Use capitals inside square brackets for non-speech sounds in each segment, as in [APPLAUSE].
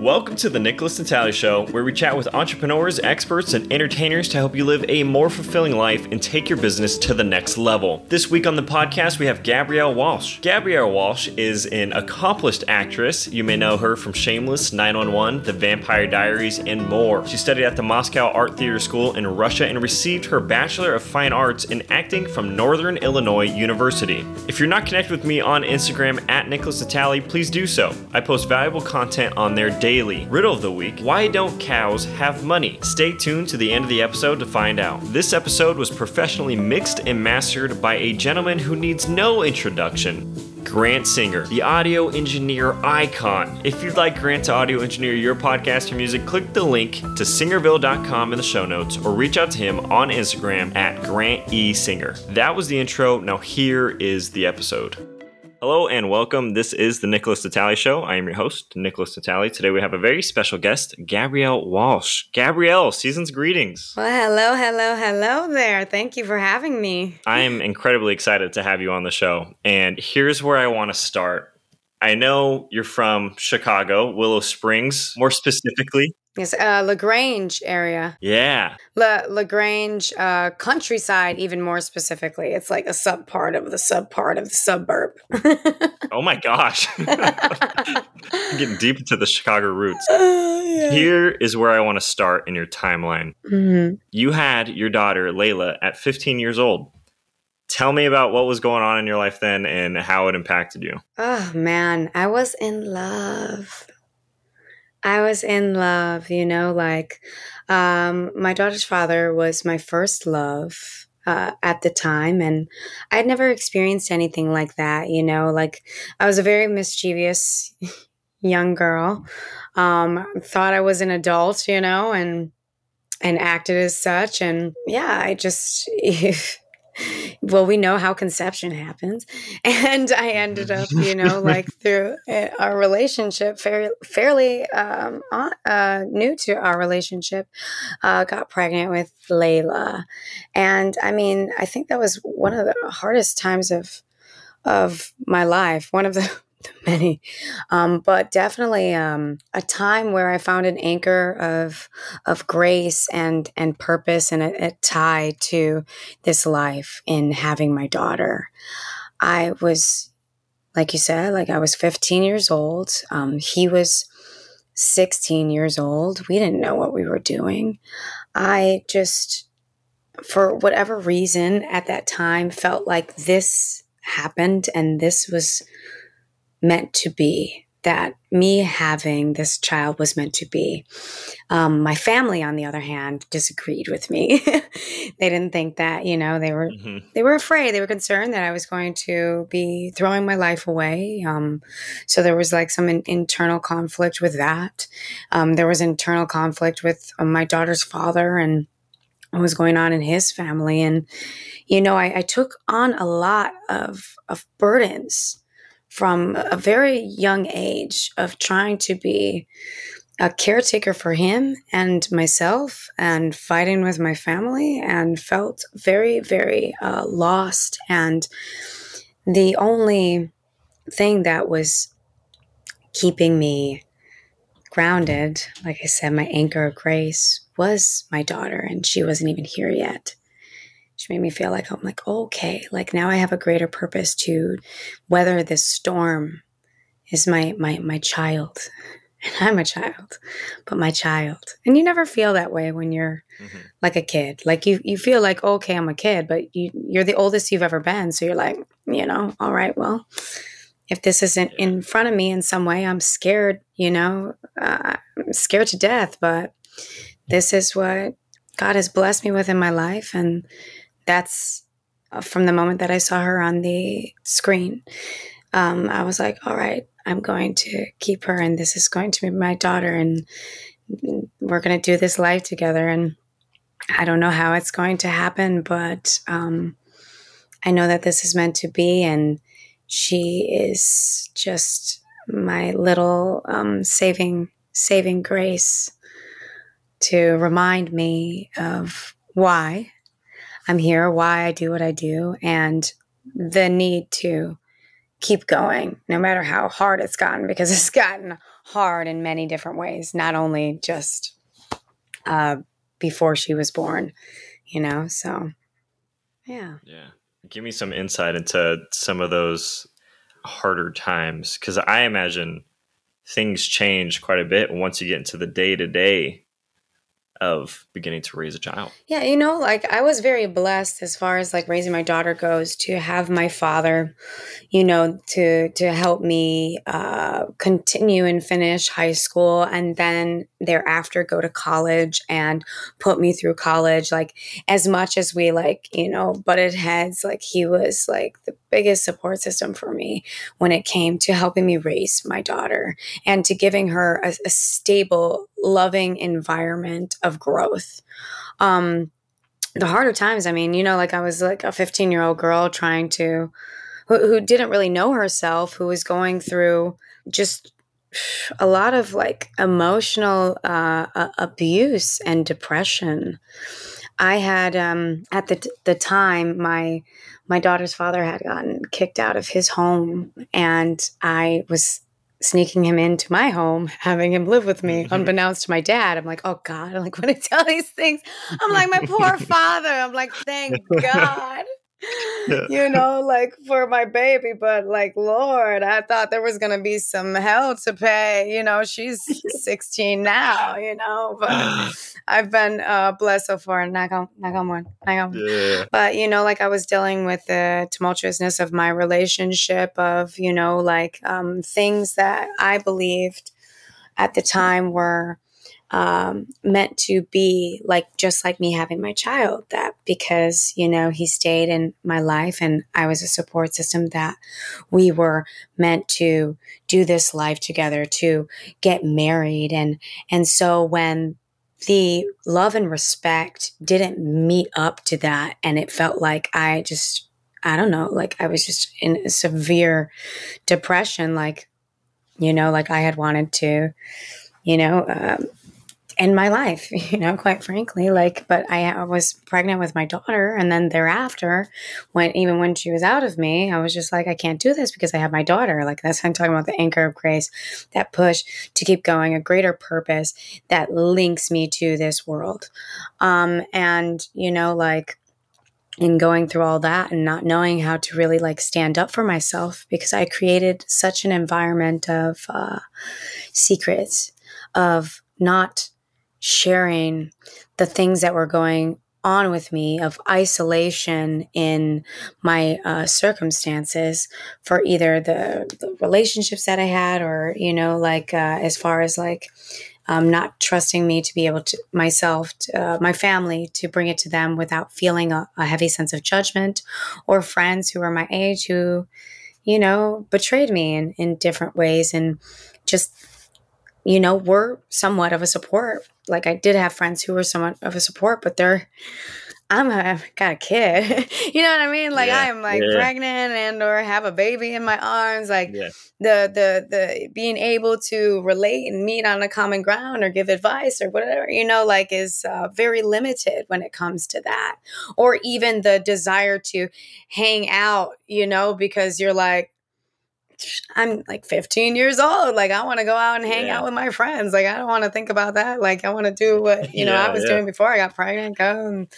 Welcome to the Nickolas Natali Show, where we chat with entrepreneurs, experts, and entertainers to help you live a more fulfilling life and take your business to the next level. This week on the podcast, we have Gabrielle Walsh. Gabrielle Walsh is an accomplished actress. You may know her from Shameless, 911, The Vampire Diaries, and more. She studied at the Moscow Art Theater School in Russia and received her Bachelor of Fine Arts in Acting from Northern Illinois University. If you're not connected with me on Instagram at Nickolas Natali, please do so. I post valuable content on there daily daily. Riddle of the week Why don't cows have money? Stay tuned to the end of the episode to find out. This episode was professionally mixed and mastered by a gentleman who needs no introduction. Grant Singer, the audio engineer icon. If you'd like Grant to audio engineer your podcast or music, click the link to singerville.com in the show notes or reach out to him on Instagram at Grant E. Singer. That was the intro. Now, here is the episode. Hello and welcome. This is the Nickolas Natali Show. I am your host, Nickolas Natali. Today we have a very special guest, Gabrielle Walsh. Gabrielle, season's greetings. Well, hello, hello, hello there. Thank you for having me. I am [LAUGHS] incredibly excited to have you on the show. And here's where I want to start. I know you're from Chicago, Willow Springs, more specifically. Yes, uh, La Grange area. Yeah. La Lagrange uh, countryside, even more specifically. It's like a sub part of the sub part of the suburb. [LAUGHS] oh my gosh. [LAUGHS] Getting deep into the Chicago roots. Uh, yeah. Here is where I want to start in your timeline. Mm-hmm. You had your daughter, Layla, at 15 years old. Tell me about what was going on in your life then and how it impacted you. Oh man, I was in love. I was in love, you know, like um, my daughter's father was my first love uh, at the time, and I'd never experienced anything like that, you know, like I was a very mischievous [LAUGHS] young girl, um, thought I was an adult, you know, and and acted as such, and yeah, I just. [LAUGHS] well, we know how conception happens. [LAUGHS] And I ended up, you know, like [LAUGHS] through our relationship, fairly, fairly um, uh, new to our relationship, uh, got pregnant with Layla. And I mean, I think that was one of the hardest times of of my life. One of the many, um, but definitely um, a time where I found an anchor of of grace and and purpose and a, a tie to this life in having my daughter. I was, like you said, like I was 15 years old. Um, he was 16 years old. We didn't know what we were doing. I just, for whatever reason, at that time, felt like this happened and this was meant to be that me having this child was meant to be. Um, my family, on the other hand, disagreed with me. [LAUGHS] they didn't think that, you know, they were mm-hmm. they were afraid. They were concerned that I was going to be throwing my life away. Um, so there was like some in- internal conflict with that. Um, there was internal conflict with uh, my daughter's father and what was going on in his family. And you know, I, I took on a lot of of burdens from a very young age of trying to be a caretaker for him and myself and fighting with my family and felt very, very uh, lost. And the only thing that was keeping me grounded, like I said, my anchor of grace was my daughter, and she wasn't even here yet she made me feel like I'm like, okay, like now I have a greater purpose to weather this storm is my my my child. [LAUGHS] And I'm a child, but my child. And you never feel that way when you're mm-hmm. like a kid. Like you you feel like, okay, I'm a kid, but you you're the oldest you've ever been. So you're like, you know, all right, well, if this isn't in front of me in some way, I'm scared, you know, uh, I'm scared to death, but this is what God has blessed me with in my life. And that's uh, from the moment that I saw her on the screen. Um, I was like, all right, I'm going to keep her, and this is going to be my daughter, and we're going to do this life together. And I don't know how it's going to happen, but um, I know that this is meant to be, and she is just my little um, saving saving grace to remind me of why I'm here, why I do what I do, and the need to keep going no matter how hard it's gotten because [LAUGHS] it's gotten hard in many different ways, not only just uh, before she was born, you know? So, yeah. Yeah. Give me some insight into some of those harder times because I imagine things change quite a bit once you get into the day to day of beginning to raise a child. Yeah, you know, like I was very blessed as far as like raising my daughter goes to have my father, you know, to to help me uh, continue and finish high school and then thereafter go to college and put me through college. Like as much as we like, you know, butted heads, like he was like the biggest support system for me when it came to helping me raise my daughter and to giving her a, a stable, loving environment of growth. Um, the harder times, I mean, you know, like I was like a 15 year old girl trying to, who, who didn't really know herself, who was going through just a lot of like emotional uh, abuse and depression. I had um, at the the time my my daughter's father had gotten kicked out of his home, and I was sneaking him into my home, [LAUGHS] having him live with me, mm-hmm. unbeknownst to my dad. I'm like, oh God, I'm [LAUGHS] like, when I tell these things, I'm like, my poor [LAUGHS] father. I'm like, thank God you know, like for my baby. But like, Lord, I thought there was going to be some hell to pay. You know, she's [LAUGHS] 16 now, you know, but [LAUGHS] I've been uh, blessed so far. Knock on, knock on one, knock on one. Yeah. But, you know, like I was dealing with the tumultuousness of my relationship, of, you know, like um, things that I believed at the time were um, meant to be like just like me having my child that because you know he stayed in my life and i was a support system that we were meant to do this life together to get married. And and so when the love and respect didn't meet up to that and it felt like i just i don't know like i was just in a severe depression like you know like i had wanted to you know um, in my life, [LAUGHS] you know, quite frankly. Like, but I, was pregnant with my daughter, and then thereafter, when even when she was out of me, I was just like, I can't do this because I have my daughter. Like that's I'm talking about the anchor of grace, that push to keep going, a greater purpose that links me to this world. Um, and you know, like in going through all that and not knowing how to really like stand up for myself because I created such an environment of uh, secrets, of not sharing the things that were going on with me of isolation in my uh, circumstances for either the, the, relationships that I had or, you know, like uh, as far as like um, not trusting me to be able to myself, to, uh, my family, to bring it to them without feeling a, a heavy sense of judgment or friends who are my age who, you know, betrayed me in, in different ways and just you know, were somewhat of a support. Like I did have friends who were somewhat of a support, but they're I'm a, I've got a kid. [LAUGHS] you know what I mean? Like yeah, I'm like yeah. pregnant and or have a baby in my arms. Like yeah. the the the being able to relate and meet on a common ground or give advice or whatever, you know, like is uh, very limited when it comes to that. Or even the desire to hang out, you know, because you're like I'm like 15 years old. Like I want to go out and hang yeah. out with my friends. Like I don't want to think about that. Like I want to do what [LAUGHS] you know yeah, I was yeah. doing before I got pregnant. Go and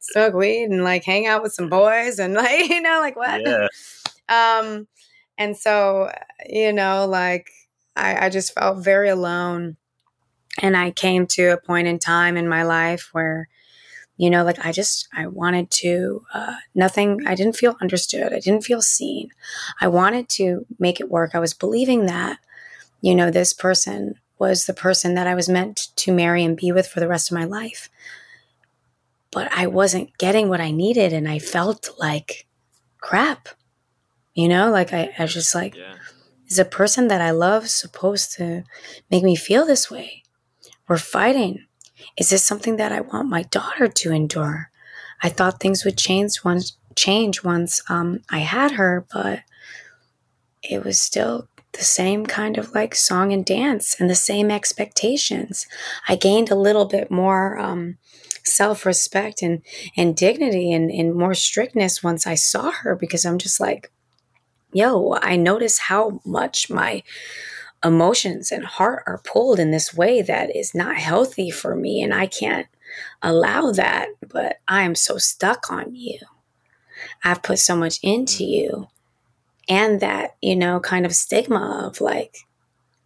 smoke weed and like hang out with some boys and [LAUGHS] like you know like what. [LAUGHS] um, and so you know like I, I just felt very alone, and I came to a point in time in my life where you know like i just i wanted to uh, nothing i didn't feel understood. I didn't feel seen. I wanted to make it work. I was believing that you know this person was the person that i was meant to marry and be with for the rest of my life. But i wasn't getting what i needed and i felt like crap you know? Like i, I was just like yeah. is a person that i love supposed to make me feel this way? We're fighting is this something that I want my daughter to endure? I thought things would change once change once um, I had her, but it was still the same kind of like song and dance and the same expectations. I gained a little bit more um, self respect and, and dignity and, and more strictness once I saw her because I'm just like, yo, I notice how much my emotions and heart are pulled in this way that is not healthy for me and I can't allow that but I am so stuck on you. I've put so much into mm. you and that, you know, kind of stigma of like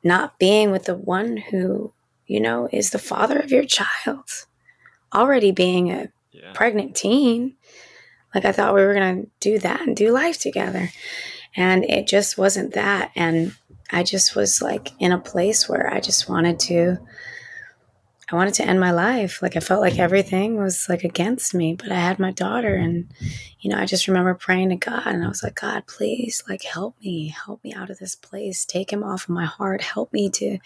not being with the one who, you know, is the father of your child. Already being a yeah. pregnant teen. Like I thought we were going to do that and do life together. And it just wasn't that. And I just was like in a place where I just wanted to I wanted to end my life. Like I felt like everything was like against me, but I had my daughter and you know, I just remember praying to God and I was like, God, please like help me, help me out of this place. Take him off of my heart. Help me to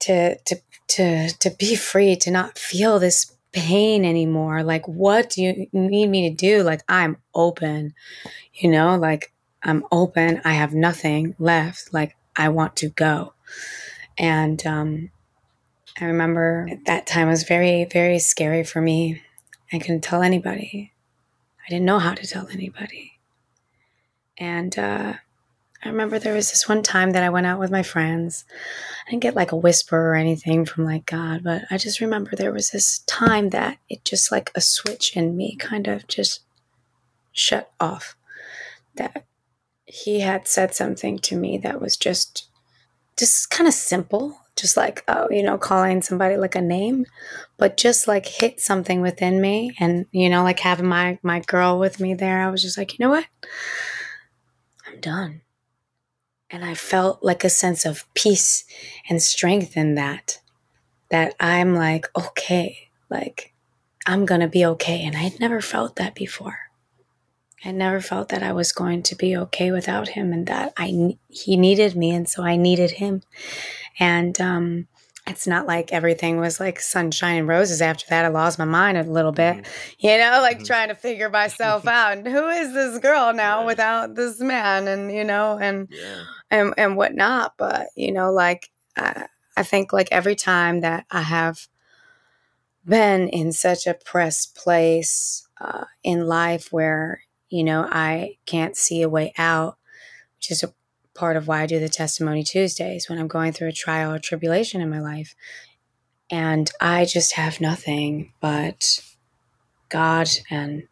to to to to be free, to not feel this pain anymore. Like what do you need me to do? Like I'm open. You know, like I'm open. I have nothing left. Like I want to go. And um I remember that time was very, very scary for me. I couldn't tell anybody. I didn't know how to tell anybody. And uh, I remember there was this one time that I went out with my friends. I didn't get like a whisper or anything from like God, but I just remember there was this time that it just like a switch in me kind of just shut off. That he had said something to me that was just just kind of simple just like oh you know calling somebody like a name but just like hit something within me and you know like having my my girl with me there. I was just like you know what? I'm done. And i felt like a sense of peace and strength in that that i'm like okay like i'm gonna be okay. And i'd never felt that before I never felt that I was going to be okay without him and that I he needed me and so I needed him. And um, it's not like everything was like sunshine and roses after that. I lost my mind a little bit, mm-hmm. you know, like mm-hmm. trying to figure myself [LAUGHS] out. Who is this girl now without this man? And, you know, and, yeah. and, and whatnot. But, you know, like, I, I think like every time that I have been in such a pressed place uh, in life where you know, I can't see a way out, which is a part of why I do the Testimony Tuesdays when I'm going through a trial or tribulation in my life. And I just have nothing but God and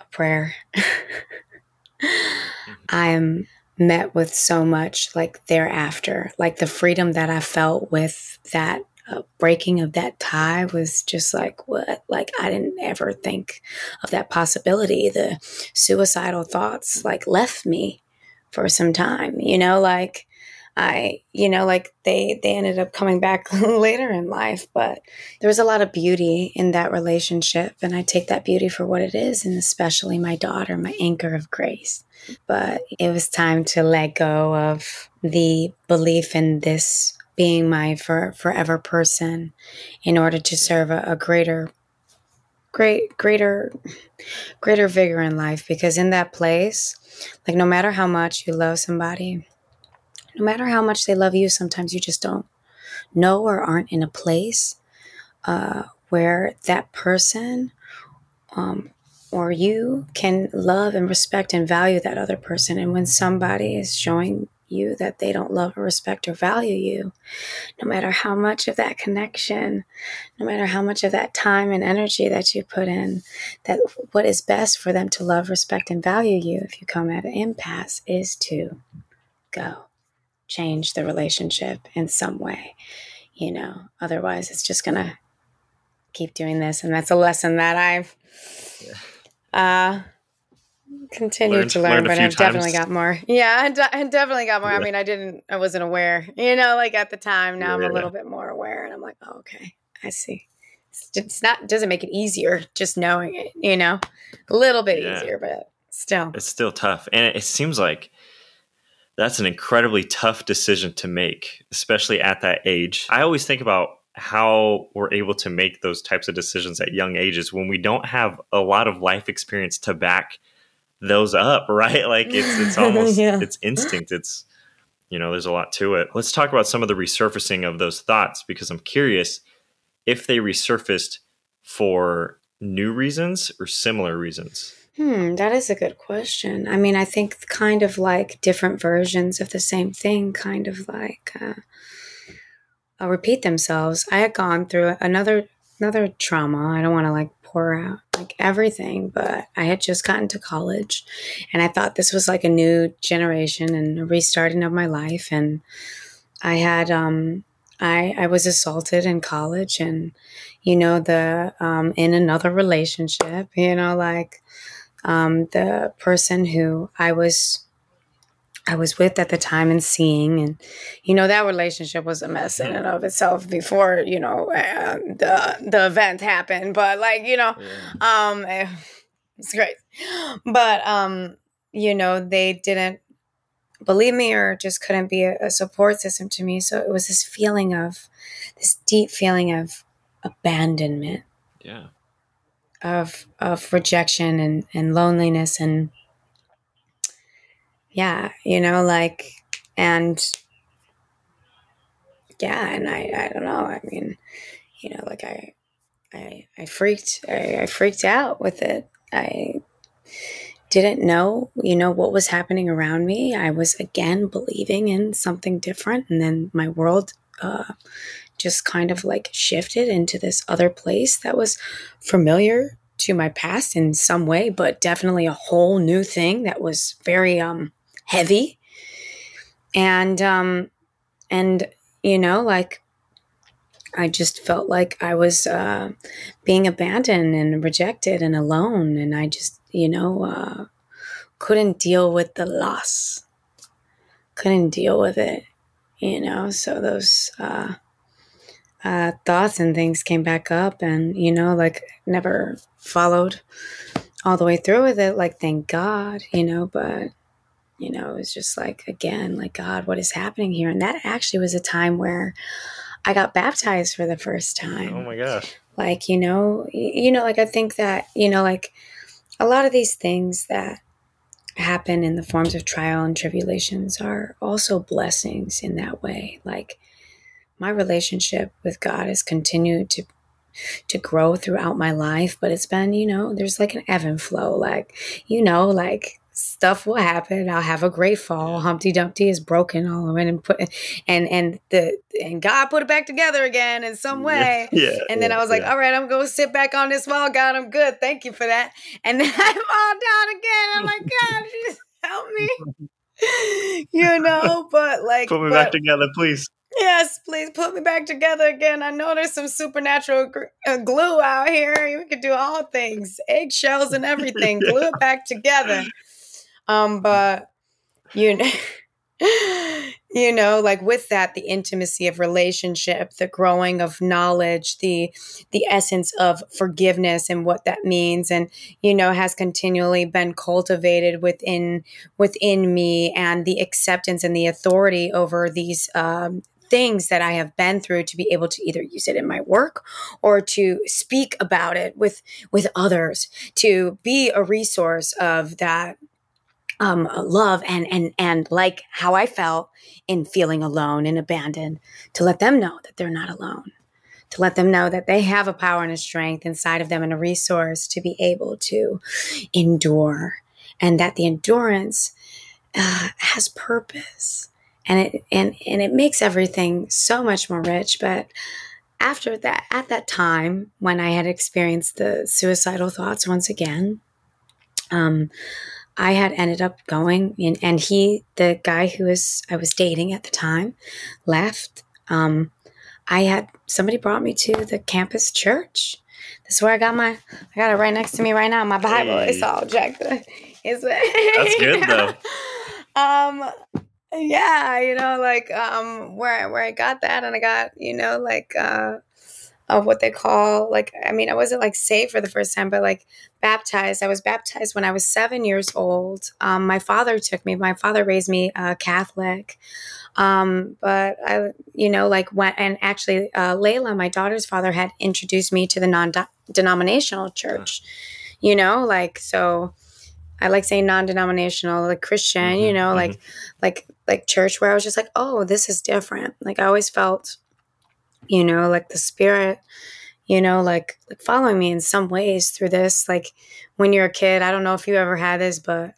a prayer. Mm-hmm. [LAUGHS] I'm met with so much like thereafter, like the freedom that I felt with that uh, breaking of that tie was just like what? Like i didn't ever think of that possibility. The suicidal thoughts like left me for some time you know like i you know like they they ended up coming back [LAUGHS] later in life but there was a lot of beauty in that relationship and i take that beauty for what it is and especially my daughter my anchor of grace. But it was time to let go of the belief in this being my for, forever person in order to serve a, a greater great greater greater vigor in life. Because in that place like no matter how much you love somebody no matter how much they love you sometimes you just don't know or aren't in a place uh, where that person um, or you can love and respect and value that other person. And when somebody is showing you that they don't love or respect or value you, no matter how much of that connection, no matter how much of that time and energy that you put in, that what is best for them to love, respect, and value you if you come at an impasse is to go change the relationship in some way. You know, otherwise it's just going to keep doing this. And that's a lesson that I've. Uh, continued learned, to learn, but I've times. definitely got more. [LAUGHS] Yeah, I, de- I definitely got more. Yeah. I mean, I didn't, I wasn't aware, you know, like at the time. Now yeah. I'm a little bit more aware, and I'm like, oh, okay, I see. It's not doesn't make it easier just knowing it, you know, a little bit easier, but still, it's still tough, and it seems like that's an incredibly tough decision to make, especially at that age. I always think about how we're able to make those types of decisions at young ages when we don't have a lot of life experience to back those up, [LAUGHS] right? Like it's it's almost [LAUGHS] yeah. it's instinct. It's you know, there's a lot to it. Let's talk about some of the resurfacing of those thoughts because I'm curious if they resurfaced for new reasons or similar reasons. Hmm, that is a good question. I mean, I think kind of like different versions of the same thing, kind of like uh, uh, repeat themselves. I had gone through another another trauma. I don't want to like pour out like everything, but I had just gotten to college, and I thought this was like a new generation and a restarting of my life. And I had um, I I was assaulted in college, and you know the um, in another relationship, you know like um, the person who I was I was with at the time and seeing, and you know that relationship was a mess in and of itself before you know uh, the the event happened. But like you know, yeah. um, eh, it's great. But um, you know they didn't believe me or just couldn't be a, a support system to me. So it was this feeling of this deep feeling of abandonment. Yeah of of rejection and and loneliness and yeah you know like and yeah and i i don't know i mean you know like i i i freaked i, I freaked out with it. I didn't know you know what was happening around me. I was again believing in something different and then my world uh, just kind of like shifted into this other place that was familiar to my past in some way, but definitely a whole new thing that was very um, heavy. And um, and you know, like I just felt like I was uh, being abandoned and rejected and alone, and I just you know uh, couldn't deal with the loss, couldn't deal with it, you know. So those uh, uh, thoughts and things came back up and you know like never followed all the way through with it like thank god you know but you know it was just like again like god what is happening here? And that actually was a time where i got baptized for the first time. Oh my gosh. Like you know you know like i think that you know like a lot of these things that happen in the forms of trial and tribulations are also blessings in that way. Like my relationship with God has continued to to grow throughout my life, but it's been, you know, there's like an ebb and flow. Like, you know, like stuff will happen. I'll have a great fall. Humpty Dumpty is broken all over and put and and the and God put it back together again in some way. Yeah. [LAUGHS] yeah and then yeah, I was like, yeah. all right, I'm gonna sit back on this wall. God, I'm good. Thank you for that. And then [LAUGHS] I fall down again. I'm like, [LAUGHS] God, just help me. you know, but like put me but, back together, please. Yes, please put me back together again. I know there's some supernatural uh, glue out here. We could do all things, eggshells and everything. Glue it back together. Um, but you know, [LAUGHS] you know, like with that, the intimacy of relationship, the growing of knowledge, the the essence of forgiveness and what that means, and you know, has continually been cultivated within within me, and the acceptance and the authority over these um, things that I have been through to be able to either use it in my work or to speak about it with with others, to be a resource of that um, love and and and like how I felt in feeling alone and abandoned, to let them know that they're not alone, to let them know that they have a power and a strength inside of them and a resource to be able to endure, and that the endurance uh, has purpose. And it and and it makes everything so much more rich. But after that at that time when i had experienced the suicidal thoughts once again um i had ended up going in and he the guy who was i was dating at the time left. Um i had somebody brought me to the campus church. This is where i got my i got it right next to me right now. My bible hey. it's all jacked it's [LAUGHS] that's good though. Um yeah you know like um where where i got that and i got you know like uh of what they call like i mean i wasn't like saved for the first time but like baptized i was baptized when i was seven years old um my father took me my father raised me uh catholic um but i you know like went and actually uh layla my daughter's father had introduced me to the non-denominational church you know like so I like saying non-denominational, like Christian, mm-hmm, you know, mm-hmm. like like like church where I was just like, oh, this is different. Like I always felt, you know, like the spirit, you know, like, like following me in some ways through this. Like when you're a kid, I don't know if you ever had this, but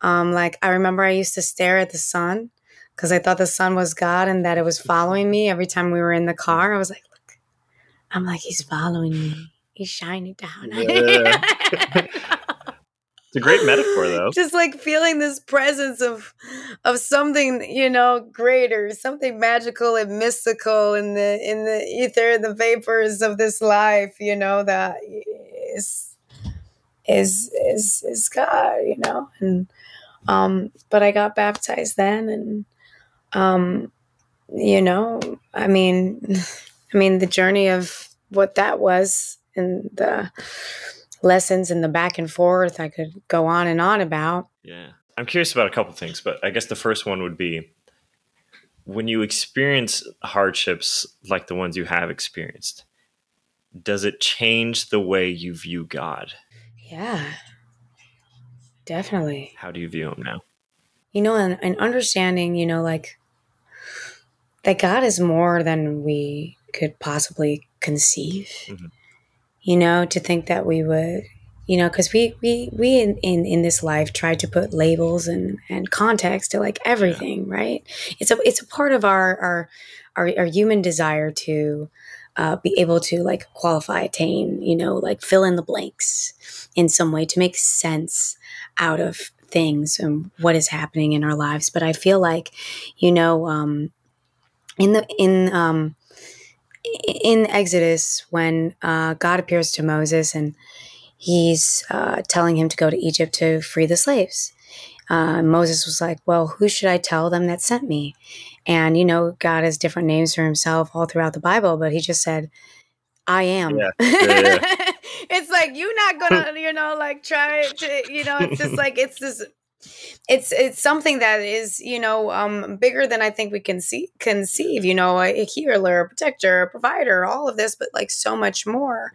um, like I remember I used to stare at the sun because I thought the sun was God and that it was following me every time we were in the car. I was like, look, I'm like, he's following me. He's shining down. Yeah. [LAUGHS] [LAUGHS] It's a great metaphor, though. [LAUGHS] Just like feeling this presence of of something, you know, greater, something magical and mystical in the in the ether, the vapors of this life, you know, that is is is is God, you know. And um, but I got baptized then, and um, you know, I mean, [LAUGHS] I mean, the journey of what that was and the lessons and the back and forth I could go on and on about. Yeah. I'm curious about a couple things, but I guess the first one would be when you experience hardships like the ones you have experienced, does it change the way you view God? Yeah. Definitely. How do you view him now? You know, and, and understanding, you know, like that God is more than we could possibly conceive. Mm-hmm you know, to think that we would, you know, because we we we in, in in this life try to put labels and and context to like everything, yeah. right? It's a it's a part of our our our, our human desire to uh, be able to like qualify, attain, you know, like fill in the blanks in some way to make sense out of things and what is happening in our lives. But I feel like, you know, um, in the in um, in Exodus, when uh, God appears to Moses and he's uh, telling him to go to Egypt to free the slaves, uh, Moses was like, Well, who should I tell them that sent me? And, you know, God has different names for himself all throughout the Bible, but he just said, I am. Yeah. Yeah, yeah. [LAUGHS] it's like, you're not gonna, [LAUGHS] you know, like try to, you know, it's just like, it's this it's it's something that is you know um, bigger than I think we can see conceive. You know, a, a healer, a protector, a provider, all of this, but like so much more.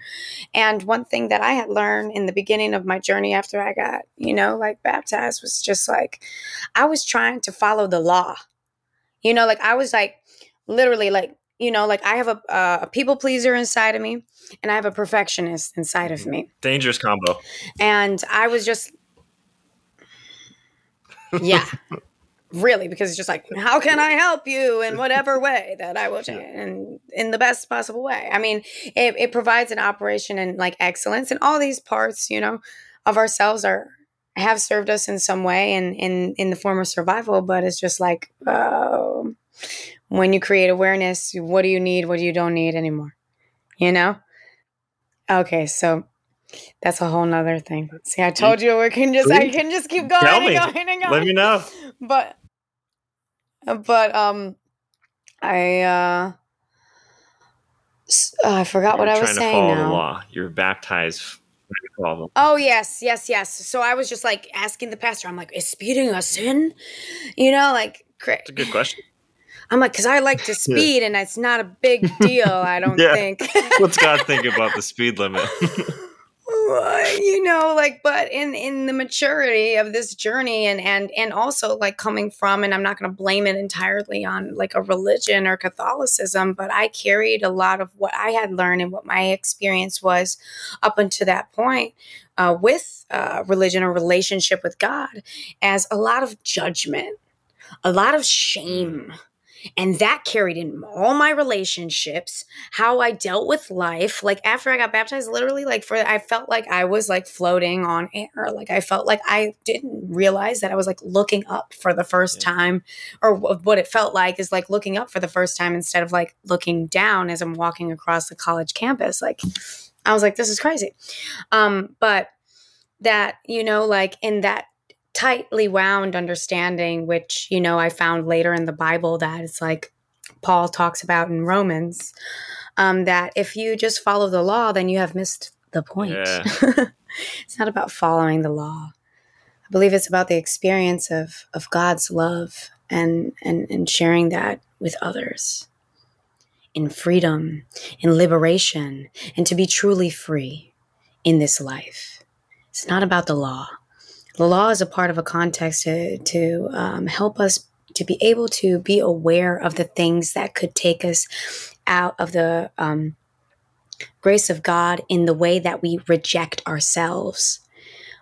And one thing that I had learned in the beginning of my journey after I got you know like baptized was just like I was trying to follow the law. You know, like I was like literally like you know like i have a, uh, a people pleaser inside of me and i have a perfectionist inside of me dangerous combo and i was just yeah. really, because it's just like, how can I help you in whatever way that I will [LAUGHS] change and in the best possible way? I mean, it, it provides an operation and like excellence and all these parts, you know, of ourselves are have served us in some way and in in the form of survival, but it's just like uh, when you create awareness, what do you need, what do you don't need anymore? You know? Okay, so that's a whole nother thing. See, I told you we can just I can just keep going Tell and me. going and going. Let me know. But but um I uh I forgot You're what I was saying. Trying to follow now. the law. You're baptized. Oh yes, yes, yes. So I was just like asking the pastor. I'm like, is speeding a sin? You know, like. That's a good question. I'm like, because I like to [LAUGHS] speed, and it's not a big deal. I [LAUGHS] don't yeah. think. What's God think about the speed limit? [LAUGHS] [LAUGHS] you know like but in in the maturity of this journey and and and also like coming from and i'm not going to blame it entirely on like a religion or catholicism but i carried a lot of what i had learned and what my experience was up until that point uh, with uh, religion or relationship with god as a lot of judgment a lot of shame and that carried in all my relationships, how I dealt with life. Like after I got baptized, literally, like for I felt like I was like floating on air. Like I felt like I didn't realize that I was like looking up for the first yeah. time, or what it felt like is like looking up for the first time instead of like looking down as I'm walking across the college campus. Like I was like, this is crazy. Um, but that, you know, like in that tightly wound understanding, which, you know, I found later in the Bible that it's like Paul talks about in Romans, um, that if you just follow the law, then you have missed the point. Yeah. [LAUGHS] it's not about following the law. I believe it's about the experience of, of God's love and, and, and sharing that with others in freedom, in liberation, and to be truly free in this life. It's not about the law. The law is a part of a context to, to um, help us to be able to be aware of the things that could take us out of the um, grace of God in the way that we reject ourselves.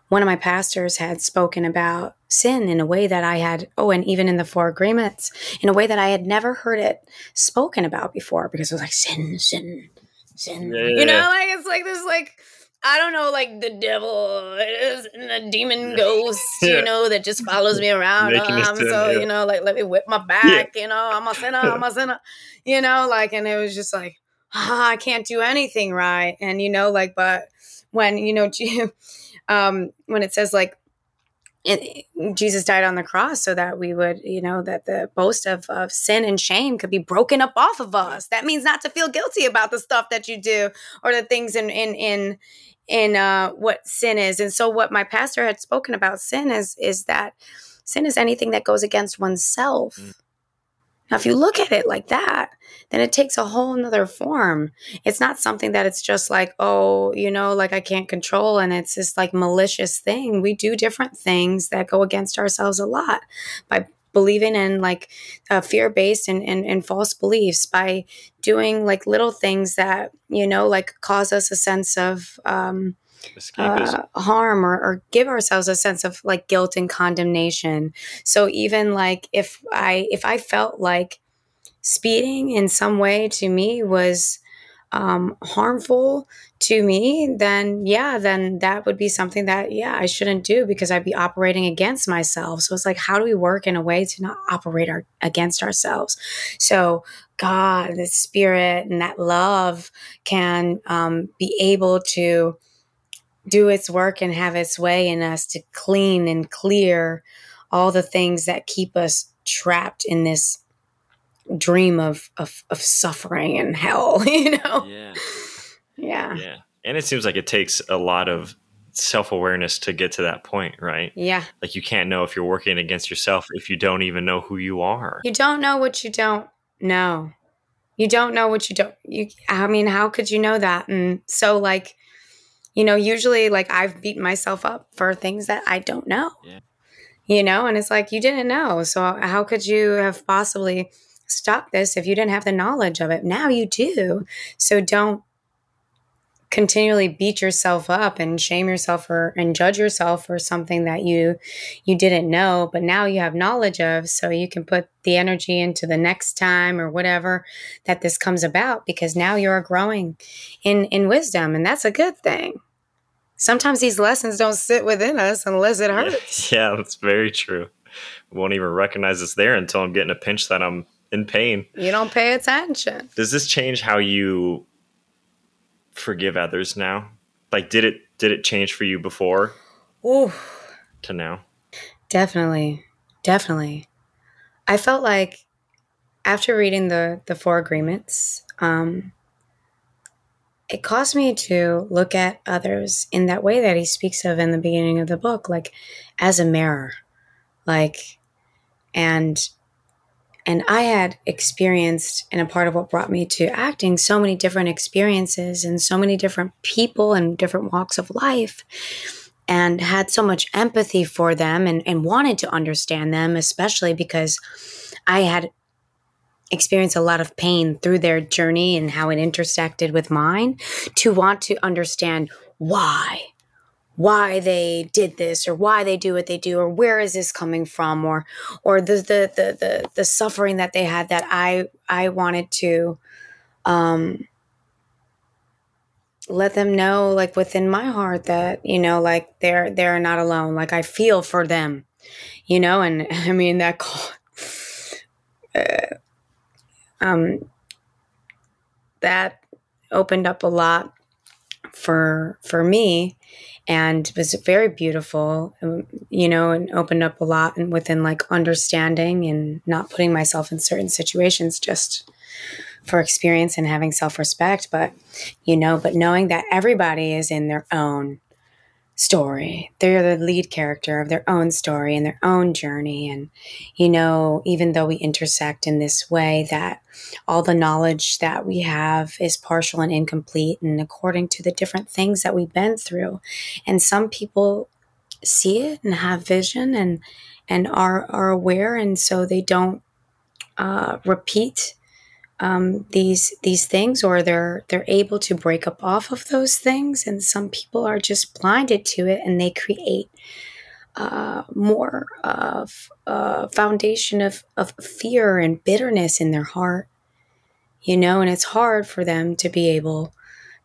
One of my pastors had spoken about sin in a way that I had, oh, and even in the Four Agreements, in a way that I had never heard it spoken about before because it was like sin, sin, sin. Yeah, you know, like it's like this, like, I don't know, like the devil is the demon ghost, yeah. you know, that just follows me around. Um, so, yeah. you know, like, let me whip my back, you know, I'm a sinner, I'm a sinner, you know, like, and it was just like, ah, I can't do anything right. And, you know, like, but when, you know, [LAUGHS] um, when it says like, it, Jesus died on the cross so that we would, you know, that the boast of, of sin and shame could be broken up off of us. That means not to feel guilty about the stuff that you do or the things in in in in uh, what sin is. And so, what my pastor had spoken about sin is is that sin is anything that goes against oneself. Mm. Now, if you look at it like that, then it takes a whole nother form. It's not something that it's just like, oh, you know, like I can't control and it's this like malicious thing. We do different things that go against ourselves a lot by believing in like uh, fear based and, and, and false beliefs, by doing like little things that, you know, like cause us a sense of, um, uh, harm or, or, give ourselves a sense of like guilt and condemnation. So even like if i if i felt like speeding in some way to me was um, harmful to me then yeah then that would be something that yeah i shouldn't do because i'd be operating against myself. So it's like how do we work in a way to not operate our, against ourselves? So god the spirit and that love can um, be able to do its work and have its way in us to clean and clear all the things that keep us trapped in this dream of of, of suffering and hell [LAUGHS] you know? Yeah. Yeah. Yeah. And it seems like it takes a lot of self-awareness to get to that point right? Yeah. Like you can't know if you're working against yourself if you don't even know who you are. You don't know what you don't know. You don't know what you don't you i mean how could you know that? And so like you know, usually like I've beaten myself up for things that I don't know. Yeah. You know, and it's like you didn't know. So how could you have possibly stopped this if you didn't have the knowledge of it? Now you do. So don't continually beat yourself up and shame yourself or and judge yourself for something that you you didn't know but now you have knowledge of so you can put the energy into the next time or whatever that this comes about because now you're growing in in wisdom and that's a good thing sometimes these lessons don't sit within us unless it hurts yeah, [LAUGHS] yeah that's very true won't even recognize it's there until i'm getting a pinch that i'm in pain you don't pay attention does this change how you forgive others now? Like did it did it change for you before? Ooh. To now? Definitely. Definitely. I felt like after reading the the four agreements, um, it caused me to look at others in that way that he speaks of in the beginning of the book, like as a mirror. Like and and I had experienced, and a part of what brought me to acting, so many different experiences and so many different people and different walks of life, and had so much empathy for them and, and wanted to understand them, especially because I had experienced a lot of pain through their journey and how it intersected with mine, to want to understand why why they did this or why they do what they do or where is this coming from or or the the the the, the suffering that they had that I I wanted to um let them know like within my heart that you know like they're they're not alone. Like I feel for them you know and [LAUGHS] I mean that [SIGHS] uh, um that opened up a lot for for me and was very beautiful um, you know and opened up a lot and within like understanding and not putting myself in certain situations just for experience and having self-respect but you know but knowing that everybody is in their own story. They're the lead character of their own story and their own journey. And, you know, even though we intersect in this way, that all the knowledge that we have is partial and incomplete and according to the different things that we've been through. And some people see it and have vision and and are are aware and so they don't uh, repeat um, these these things or they're they're able to break up off of those things and some people are just blinded to it and they create uh, more of a foundation of, of fear and bitterness in their heart you know and it's hard for them to be able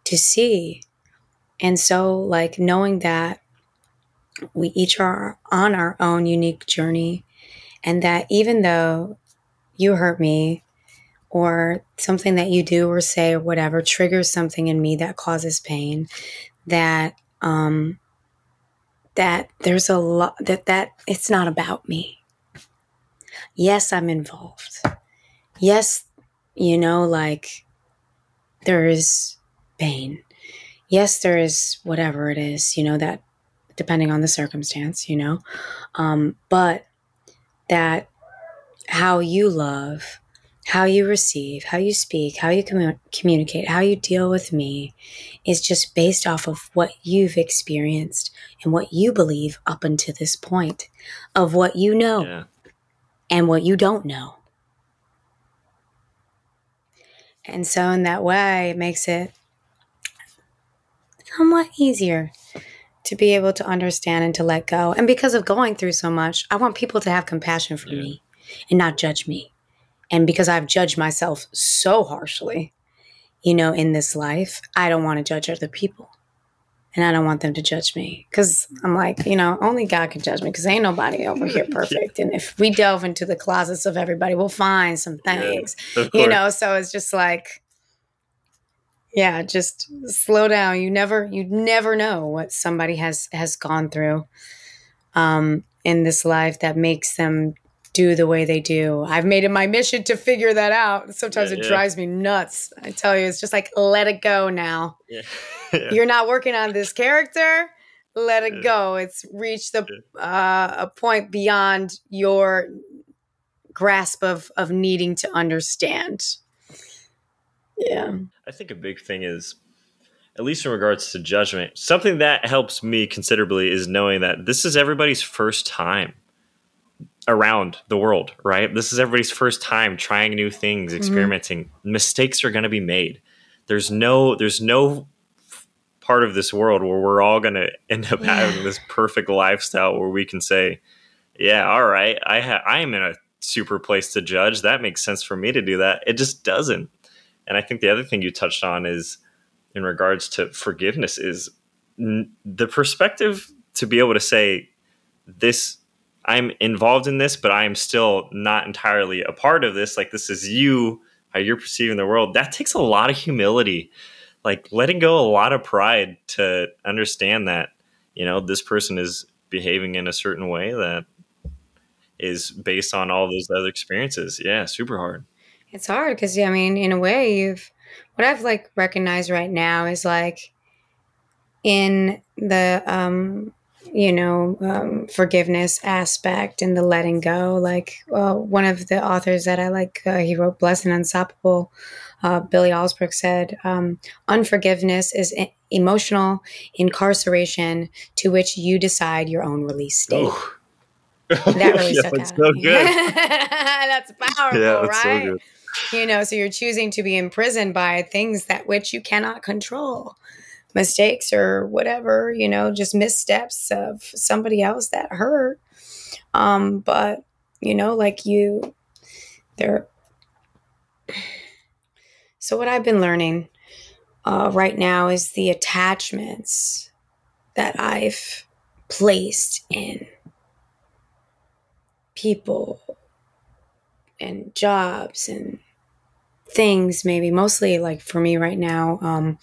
to see. And so like knowing that we each are on our own unique journey and that even though you hurt me or something that you do or say or whatever triggers something in me that causes pain that um that there's a lot that that it's not about me. Yes i'm involved. Yes you know like there is pain. Yes there is whatever it is you know that depending on the circumstance you know. Um but that how you love how you receive, how you speak, how you commu- communicate, how you deal with me is just based off of what you've experienced and what you believe up until this point of what you know yeah. and what you don't know. And so, in that way, it makes it somewhat easier to be able to understand and to let go. And because of going through so much, I want people to have compassion for yeah. me and not judge me and because I've judged myself so harshly, you know, in this life, I don't want to judge other people. And I don't want them to judge me because I'm like, you know, only God can judge me because ain't nobody over here [LAUGHS] perfect. And if we delve into the closets of everybody, we'll find some things, yeah, you know. So it's just like, yeah, just slow down. You never, you never know what somebody has has gone through um, in this life that makes them do the way they do. I've made it my mission to figure that out. Sometimes yeah, it yeah. drives me nuts. I tell you, it's just like let it go now. Yeah. [LAUGHS] [LAUGHS] You're not working on this character. Let it go. It's reached the uh, a point beyond your grasp of of needing to understand. Yeah. I think a big thing is at least in regards to judgment, something that helps me considerably is knowing that this is everybody's first time around the world, right? This is everybody's first time trying new things, mm-hmm. experimenting. Mm-hmm. Mistakes are going to be made. There's no there's no part of this world where we're all going [LAUGHS] to end up yeah. having this perfect lifestyle where we can say, "Yeah, all right, I ha- I am in a super place to judge. That makes sense for me to do that." It just doesn't. And I think the other thing you touched on is in regards to forgiveness is n- the perspective to be able to say this I'm involved in this, but I am still not entirely a part of this. Like this is you, how you're perceiving the world. That takes a lot of humility, like letting go a lot of pride to understand that, you know, this person is behaving in a certain way that is based on all those other experiences. Yeah, super hard. It's hard because yeah, I mean, in a way, you've what I've like recognized right now is like in the um you know, um, forgiveness aspect and the letting go. Like uh, one of the authors that I like, uh, he wrote Blessed and Unstoppable. Uh, Billy Alsbrook said, um, Unforgiveness is emotional incarceration to which you decide your own release state. Oh. That really [LAUGHS] yeah, stuck out. So [LAUGHS] good. that's powerful, yeah, that's right? So you know, so you're choosing to be imprisoned by things that which you cannot control mistakes or whatever, you know, just missteps of somebody else that hurt. Um, but, you know, like you, there. So, what I've been learning uh, right now is the attachments that I've placed in people and jobs and things, maybe mostly like for me right now. Um,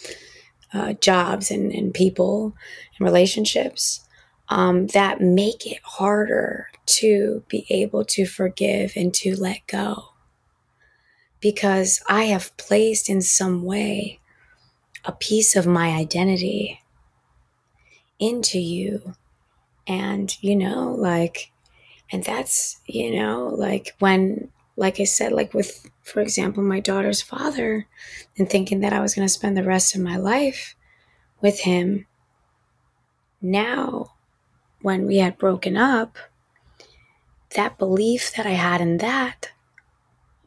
uh, jobs and, and people and relationships um, that make it harder to be able to forgive and to let go. Because I have placed in some way a piece of my identity into you. And, you know, like, and that's, you know, like when like I said, like with, for example, my daughter's father, and thinking that I was going to spend the rest of my life with him. Now, when we had broken up, that belief that I had in that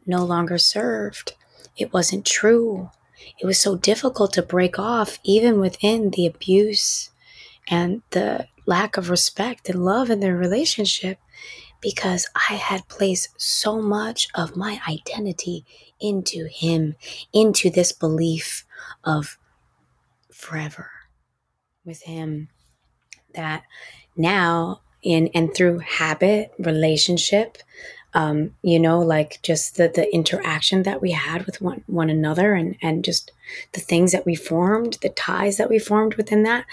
no longer served. it wasn't true. It was so difficult to break off, even within the abuse and the lack of respect and love in their relationship, because I had placed so much of my identity into him, into this belief of forever with him that now in and through habit relationship um, you know like just the the interaction that we had with one one another and and just the things that we formed the ties that we formed within that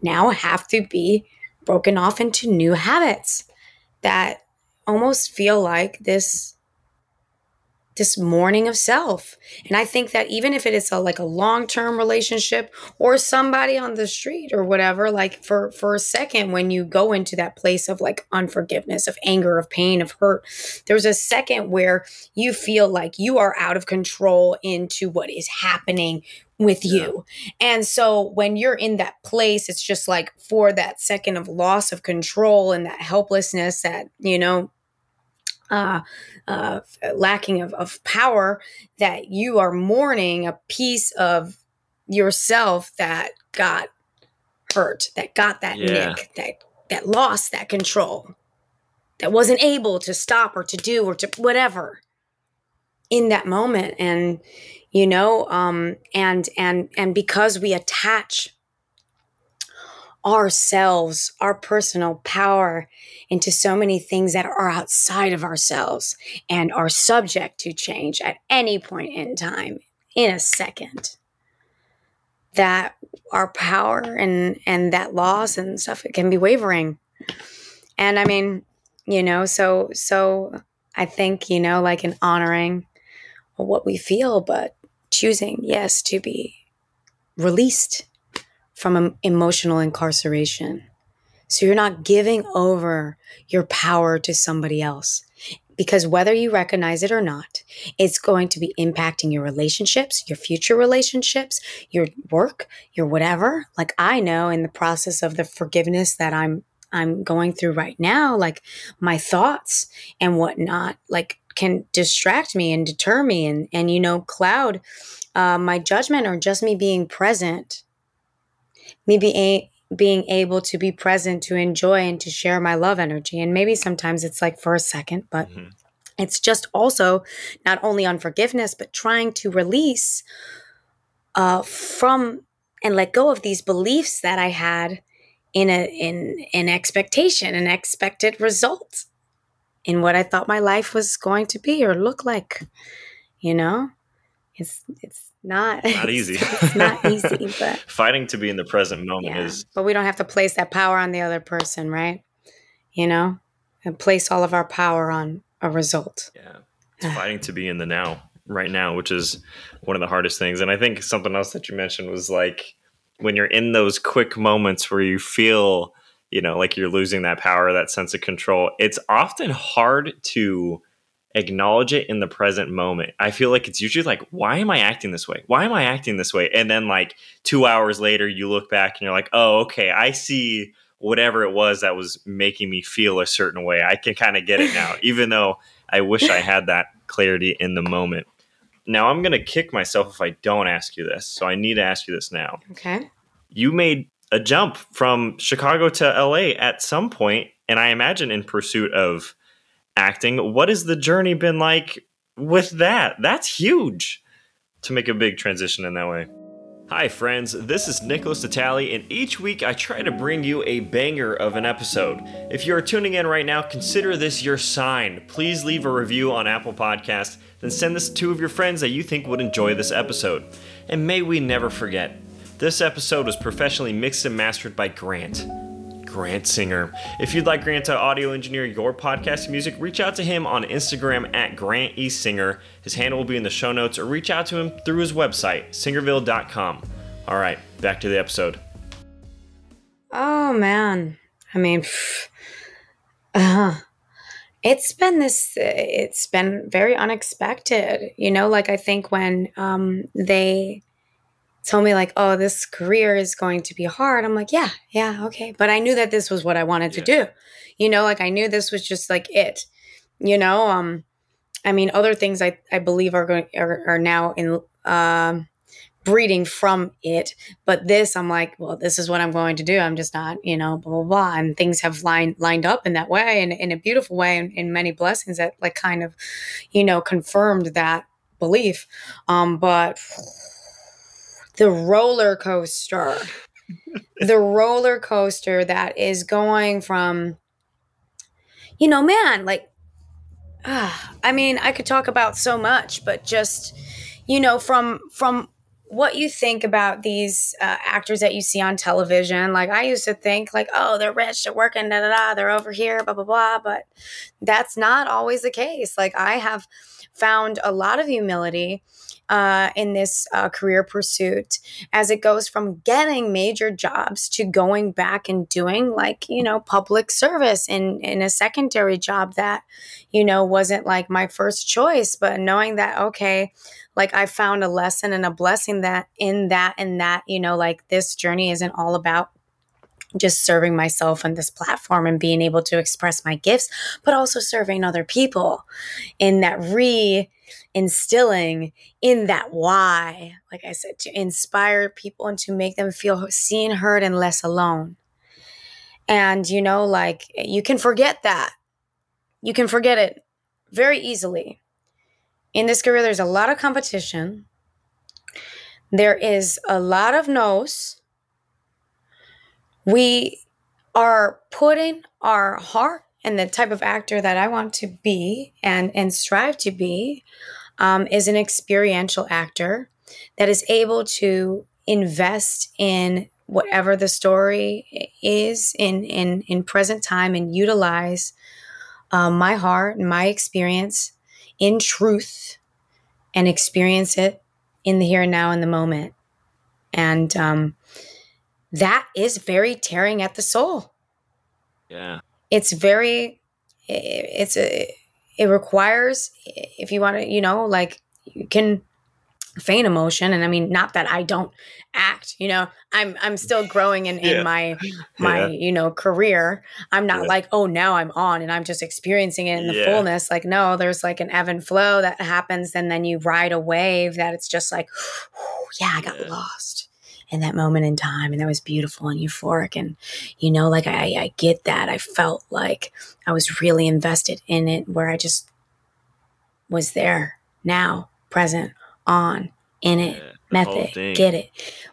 now have to be broken off into new habits that almost feel like this this mourning of self. And I think that even if it is a, like a long-term relationship or somebody on the street or whatever, like for for a second when you go into that place of like unforgiveness, of anger, of pain, of hurt, there's a second where you feel like you are out of control into what is happening with yeah. you. And so when you're in that place, it's just like for that second of loss of control and that helplessness that, you know, uh, uh, lacking of, of power, that you are mourning a piece of yourself that got hurt, that got that yeah. nick, that that lost that control, that wasn't able to stop or to do or to whatever in that moment, and you know, um, and and and because we attach ourselves, our personal power into so many things that are outside of ourselves and are subject to change at any point in time in a second that our power and and that loss and stuff it can be wavering. And i mean you know so so i think you know like in honoring what we feel but choosing yes to be released from emotional incarceration so you're not giving over your power to somebody else. Because whether you recognize it or not, it's going to be impacting your relationships, your future relationships, your work, your whatever. Like I know in the process of the forgiveness that I'm I'm going through right now, like my thoughts and whatnot, like can distract me and deter me and and you know cloud uh, my judgment or just me being present me being being able to be present, to enjoy, and to share my love energy. And maybe sometimes it's like for a second, but mm-hmm. it's just also not only on forgiveness, but trying to release uh, from and let go of these beliefs that I had in a in an expectation, an expected result in what I thought my life was going to be or look like. You know, it's it's not [LAUGHS] not easy. it's not [LAUGHS] easy, but fighting to be in the present moment yeah, is. But we don't have to place that power on the other person, right? You know, and place all of our power on a result. Yeah, it's fighting to be in the now, right now, which is one of the hardest things. And I think something else that you mentioned was like when you're in those quick moments where you feel, you know, like you're losing that power, that sense of control. It's often hard to acknowledge it in the present moment. I feel like it's usually like, why am I acting this way? Why am I acting this way? And then like two hours later, you look back and you're like, oh, okay, I see whatever it was that was making me feel a certain way. I can kind of get it now, [LAUGHS] even though I wish I had that clarity in the moment. Now I'm going to kick myself if I don't ask you this. So I need to ask you this now. Okay. You made a jump from Chicago to LA at some point, and I imagine in pursuit of acting. What has the journey been like with that? That's huge to make a big transition in that way. Hi, friends. This is Nickolas Natali, and each week I try to bring you a banger of an episode. If you are tuning in right now, consider this your sign. Please leave a review on Apple Podcasts, then send this to two of your friends that you think would enjoy this episode. And may we never forget, this episode was professionally mixed and mastered by Grant. Grant Singer. If you'd like Grant to audio engineer your podcast music, reach out to him on Instagram at Grant E. Singer. His handle will be in the show notes, or reach out to him through his website, singerville.com. All right, back to the episode. Oh, man. I mean, [SIGHS] uh, it's been this, it's been very unexpected. You know, like I think when um, they, told me like, "Oh, this career is going to be hard." I'm like, "Yeah, yeah, okay." But I knew that this was what I wanted yeah. to do. You know, like I knew this was just like it. You know, um I mean, other things I, I believe are going are, are now in um, breeding from it. But this, I'm like, well, this is what I'm going to do. I'm just not, you know, blah blah blah. And things have lined lined up in that way, and in a beautiful way, and in many blessings that like kind of, you know, confirmed that belief. Um, but the roller coaster, the roller coaster that is going from, you know, man, like. Ah, I mean, I could talk about so much, but just you know, from from what you think about these uh, actors that you see on television. Like I used to think, like, oh, they're rich, they're working, da da da, they're over here, blah blah blah. But that's not always the case. Like I have found a lot of humility uh, in this uh, career pursuit as it goes from getting major jobs to going back and doing like you know public service in in a secondary job that you know wasn't like my first choice but knowing that okay like I found a lesson and a blessing that in that and that, you know, like this journey isn't all about just serving myself on this platform and being able to express my gifts, but also serving other people in that re instilling in that why, like I said, to inspire people and to make them feel seen, heard, and less alone. And, you know, like you can forget that. You can forget it very easily in this career, there's a lot of competition. There is a lot of no's. We are putting our heart and the type of actor that I want to be and, and strive to be um, is an experiential actor that is able to invest in whatever the story is in in in present time and utilize um, my heart and my experience in truth and experience it in the here and now in the moment. And um, that is very tearing at the soul. Yeah. It's very, it's a, it requires, if you want to, you know, like you can feign emotion and i mean not that i don't act you know i'm i'm still growing in in yeah. my [LAUGHS] my yeah. you know career i'm not yeah. like oh now i'm on and i'm just experiencing it in the fullness like no there's like an ebb and flow that happens and then you ride a wave that it's just like [SIGHS] yeah i got lost in that moment in time and that was beautiful and euphoric and you know like I, I get that i felt like i was really invested in it where i just was there now present on in it, yeah, method, get it.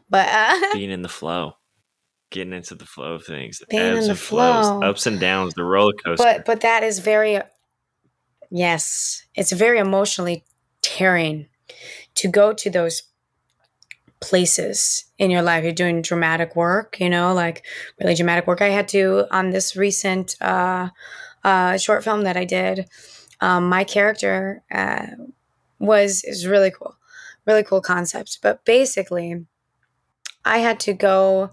But uh, [LAUGHS] being in the flow, getting into the flow of things, being ebbs in the flow, ups and downs, the roller coaster. But but that is very, yes, it's very emotionally tearing to go to those places in your life. You're doing dramatic work, you know, like really dramatic work. I had to on this recent uh, uh, short film that I did. Um, my character uh, was is really cool really cool concept. But basically, I had to go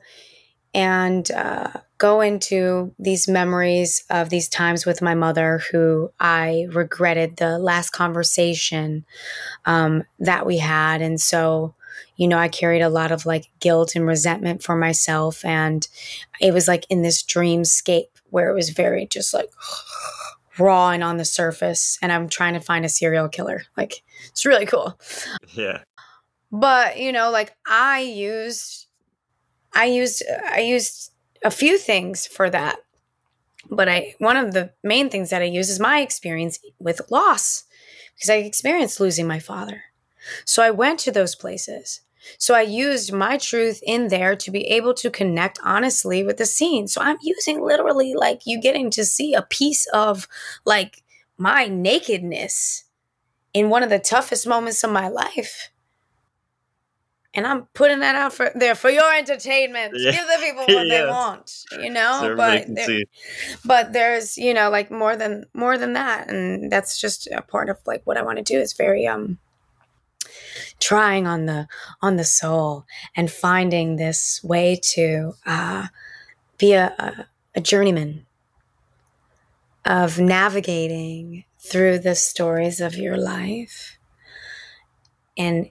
and uh, go into these memories of these times with my mother, who I regretted the last conversation um, that we had. And so, you know, I carried a lot of like guilt and resentment for myself. And it was like in this dreamscape where it was very just like [SIGHS] raw and on the surface. And I'm trying to find a serial killer. Like, it's really cool. Yeah. But, you know, like I used I used I used a few things for that. But I one of the main things that I use is my experience with loss because I experienced losing my father. So I went to those places. So I used my truth in there to be able to connect honestly with the scene. So I'm using literally like you getting to see a piece of like my nakedness in one of the toughest moments of my life and I'm putting that out for there for your entertainment. Yeah. Give the people [LAUGHS] what yes. they want, you know. So but there, but there's you know like more than more than that, and that's just a part of like what I want to do. Is very um trying on the on the soul and finding this way to uh, be a, a, journeyman of navigating through the stories of your life and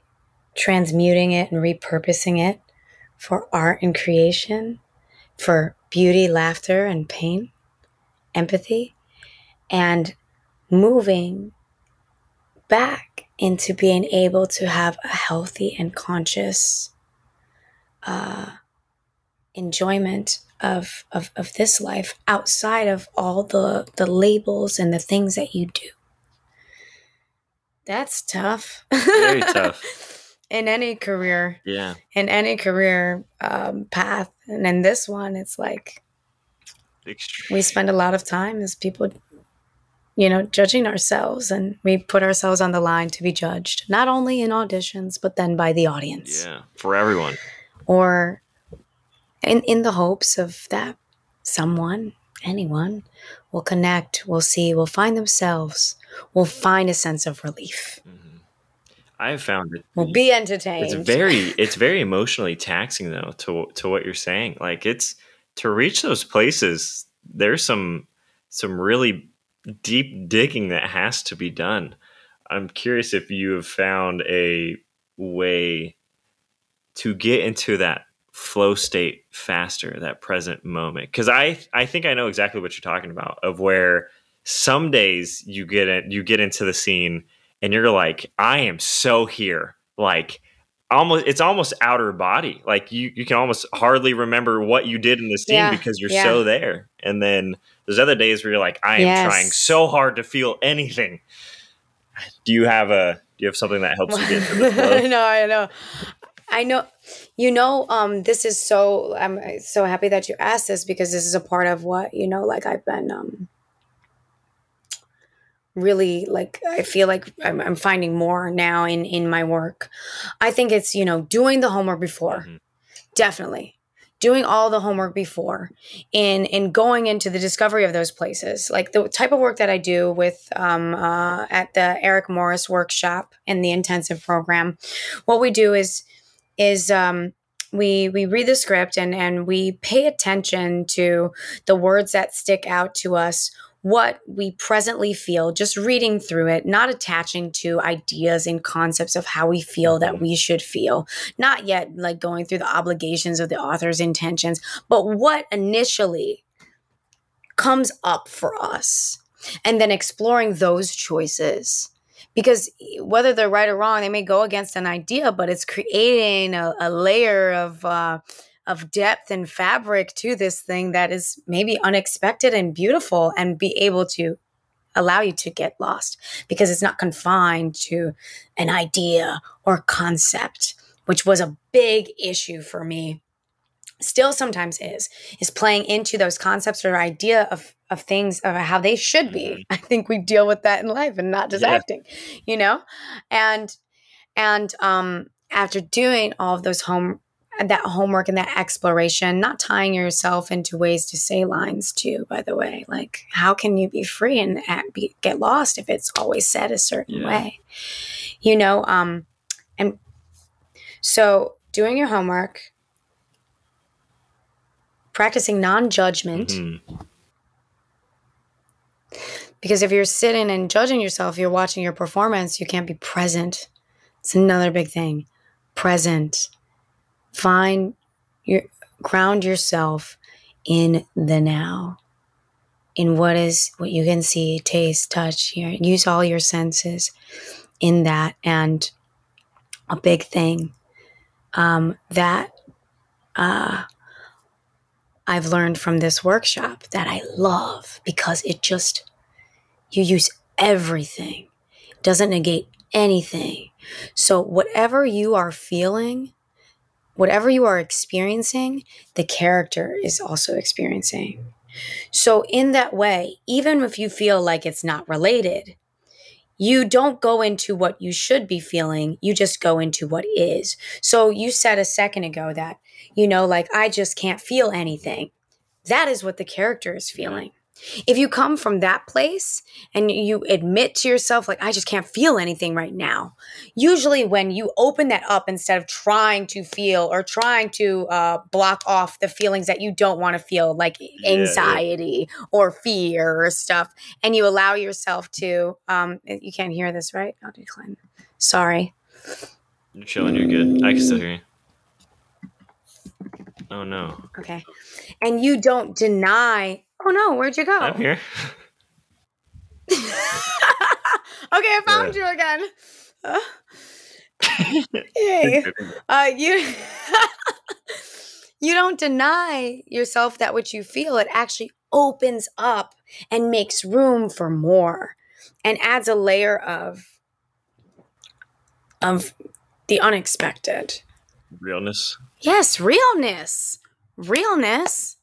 transmuting it and repurposing it for art and creation, for beauty, laughter, and pain, empathy, and moving back into being able to have a healthy and conscious uh, enjoyment of, of, of this life outside of all the, the labels and the things that you do. That's tough. Very [LAUGHS] tough. in any career. Yeah. In any career um, path. And in this one, it's like Extreme. we spend a lot of time as people you know, judging ourselves and we put ourselves on the line to be judged, not only in auditions, but then by the audience. Yeah, for everyone. Or in, in the hopes of that someone, anyone, will connect, will see, will find themselves, will find a sense of relief, Mm-hmm. I have found it. will be entertained. It's very, it's very emotionally taxing though. To to what you're saying, like it's to reach those places. There's some some really deep digging that has to be done. I'm curious if you have found a way to get into that flow state faster, that present moment. Because I I think I know exactly what you're talking about. Of where some days you get it, you get into the scene and you're like, I am so here, like. Almost, it's almost outer body. Like you, you can almost hardly remember what you did in the scene Yeah, because you're yeah. so there. And then there's other days where you're like, I am Yes. trying so hard to feel anything. Do you have a do you have something that helps you get to the flow? no, I know. I know. You know, um, this is so. I'm so happy that you asked this because this is a part of what you know. Like I've been um, really like. I feel like I'm, I'm finding more now in in my work. I think it's you know doing the homework before, Mhm. definitely doing all the homework before in in going into the discovery of those places. Like the type of work that i do with um, uh, at the eric morris workshop in the intensive program what we do is is um, we we read the script and and we pay attention to the words that stick out to us what we presently feel just reading through it not attaching to ideas and concepts of how we feel that we should feel not yet like going through the obligations of the author's intentions but what initially comes up for us and then exploring those choices. Because whether they're right or wrong they may go against an idea but it's creating a, a layer of uh, of depth and fabric to this thing that is maybe unexpected and beautiful and be able to allow you to get lost because it's not confined to an idea or concept which was a big issue for me still sometimes is is playing into those concepts or idea of of things of how they should be. [LAUGHS] I think we deal with that in life and not just Yeah. acting you know? And and um after doing all of those home that homework and that exploration not tying yourself into ways to say lines too by the way. Like how can you be free and be, get lost if it's always said a certain Yeah. way? You know um and so doing your homework practicing non-judgment. Mhm. because if you're sitting and judging yourself you're watching your performance you can't be present. It's another big thing. Present find your ground yourself in the now. In what is what you can see taste touch hear use all your senses in that. And a big thing um, that uh, I've learned from this workshop that I love because it just you use everything. It doesn't negate anything. So whatever you are feeling whatever you are experiencing the character is also experiencing. So in that way even if you feel like it's not related you don't go into what you should be feeling you just go into what is. So you said a second ago that you know like i just can't feel anything. That is what the character is feeling if you come from that place and you admit to yourself like i just can't feel anything right now usually when you open that up instead of trying to feel or trying to uh, block off the feelings that you don't want to feel like yeah. anxiety or fear or stuff and you allow yourself to um, you can't hear this right i'll decline sorry You're chilling. You're good. I can still hear you. Oh no, okay and you don't deny oh no where'd you go I'm here. [LAUGHS] Okay, I found yeah. you again. [LAUGHS] Uh, hey, uh, you [LAUGHS] you don't deny yourself that which you feel. It actually opens up and makes room for more, and adds a layer of of the unexpected. Realness. Yes, realness. Realness.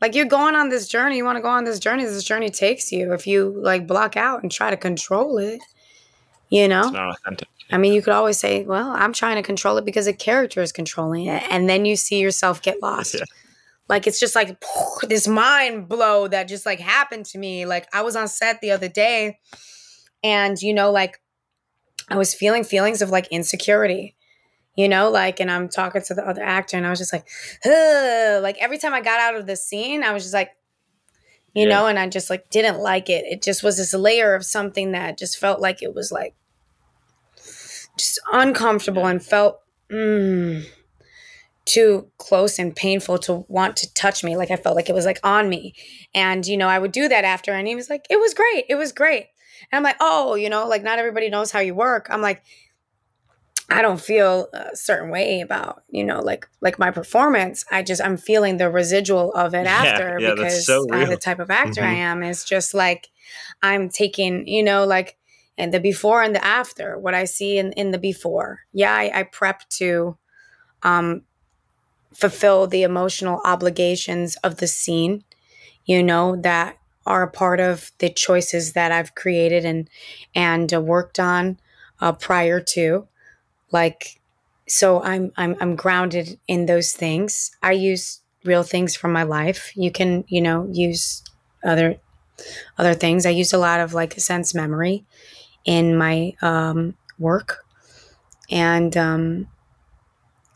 Like you're going on this journey, you want to go on this journey, this journey takes you. If you like block out and try to control it, you know? It's not authentic. I mean, you could always say, well, I'm trying to control it because a character is controlling it. And then you see yourself get lost. Yeah. Like it's just like [LAUGHS] this mind blow that just like happened to me. Like I was on set the other day and, you know, like I was feeling feelings of like insecurity you know like and i'm talking to the other actor and i was just like Ugh. like every time i got out of the scene i was just like you yeah. know and i just like didn't like it. It just was this layer of something that just felt like it was like just uncomfortable and felt mm, too close and painful to want to touch me. Like i felt like it was like on me. And you know i would do that after and he was like it was great. It was great. And i'm like oh you know like not everybody knows how you work. I'm like I don't feel a certain way about, you know, like like my performance. I just I'm feeling the residual of it [LAUGHS] yeah, after yeah, because so the type of actor mm-hmm. I am is just like I'm taking, you know, like and the before and the after, what I see in, in the before. Yeah, I, I prep to um fulfill the emotional obligations of the scene, you know, that are a part of the choices that I've created and and uh, worked on uh, prior to like so i'm i'm i'm grounded in those things. I use real things from my life. You can you know use other other things. I use a lot of like sense memory in my um, work. And um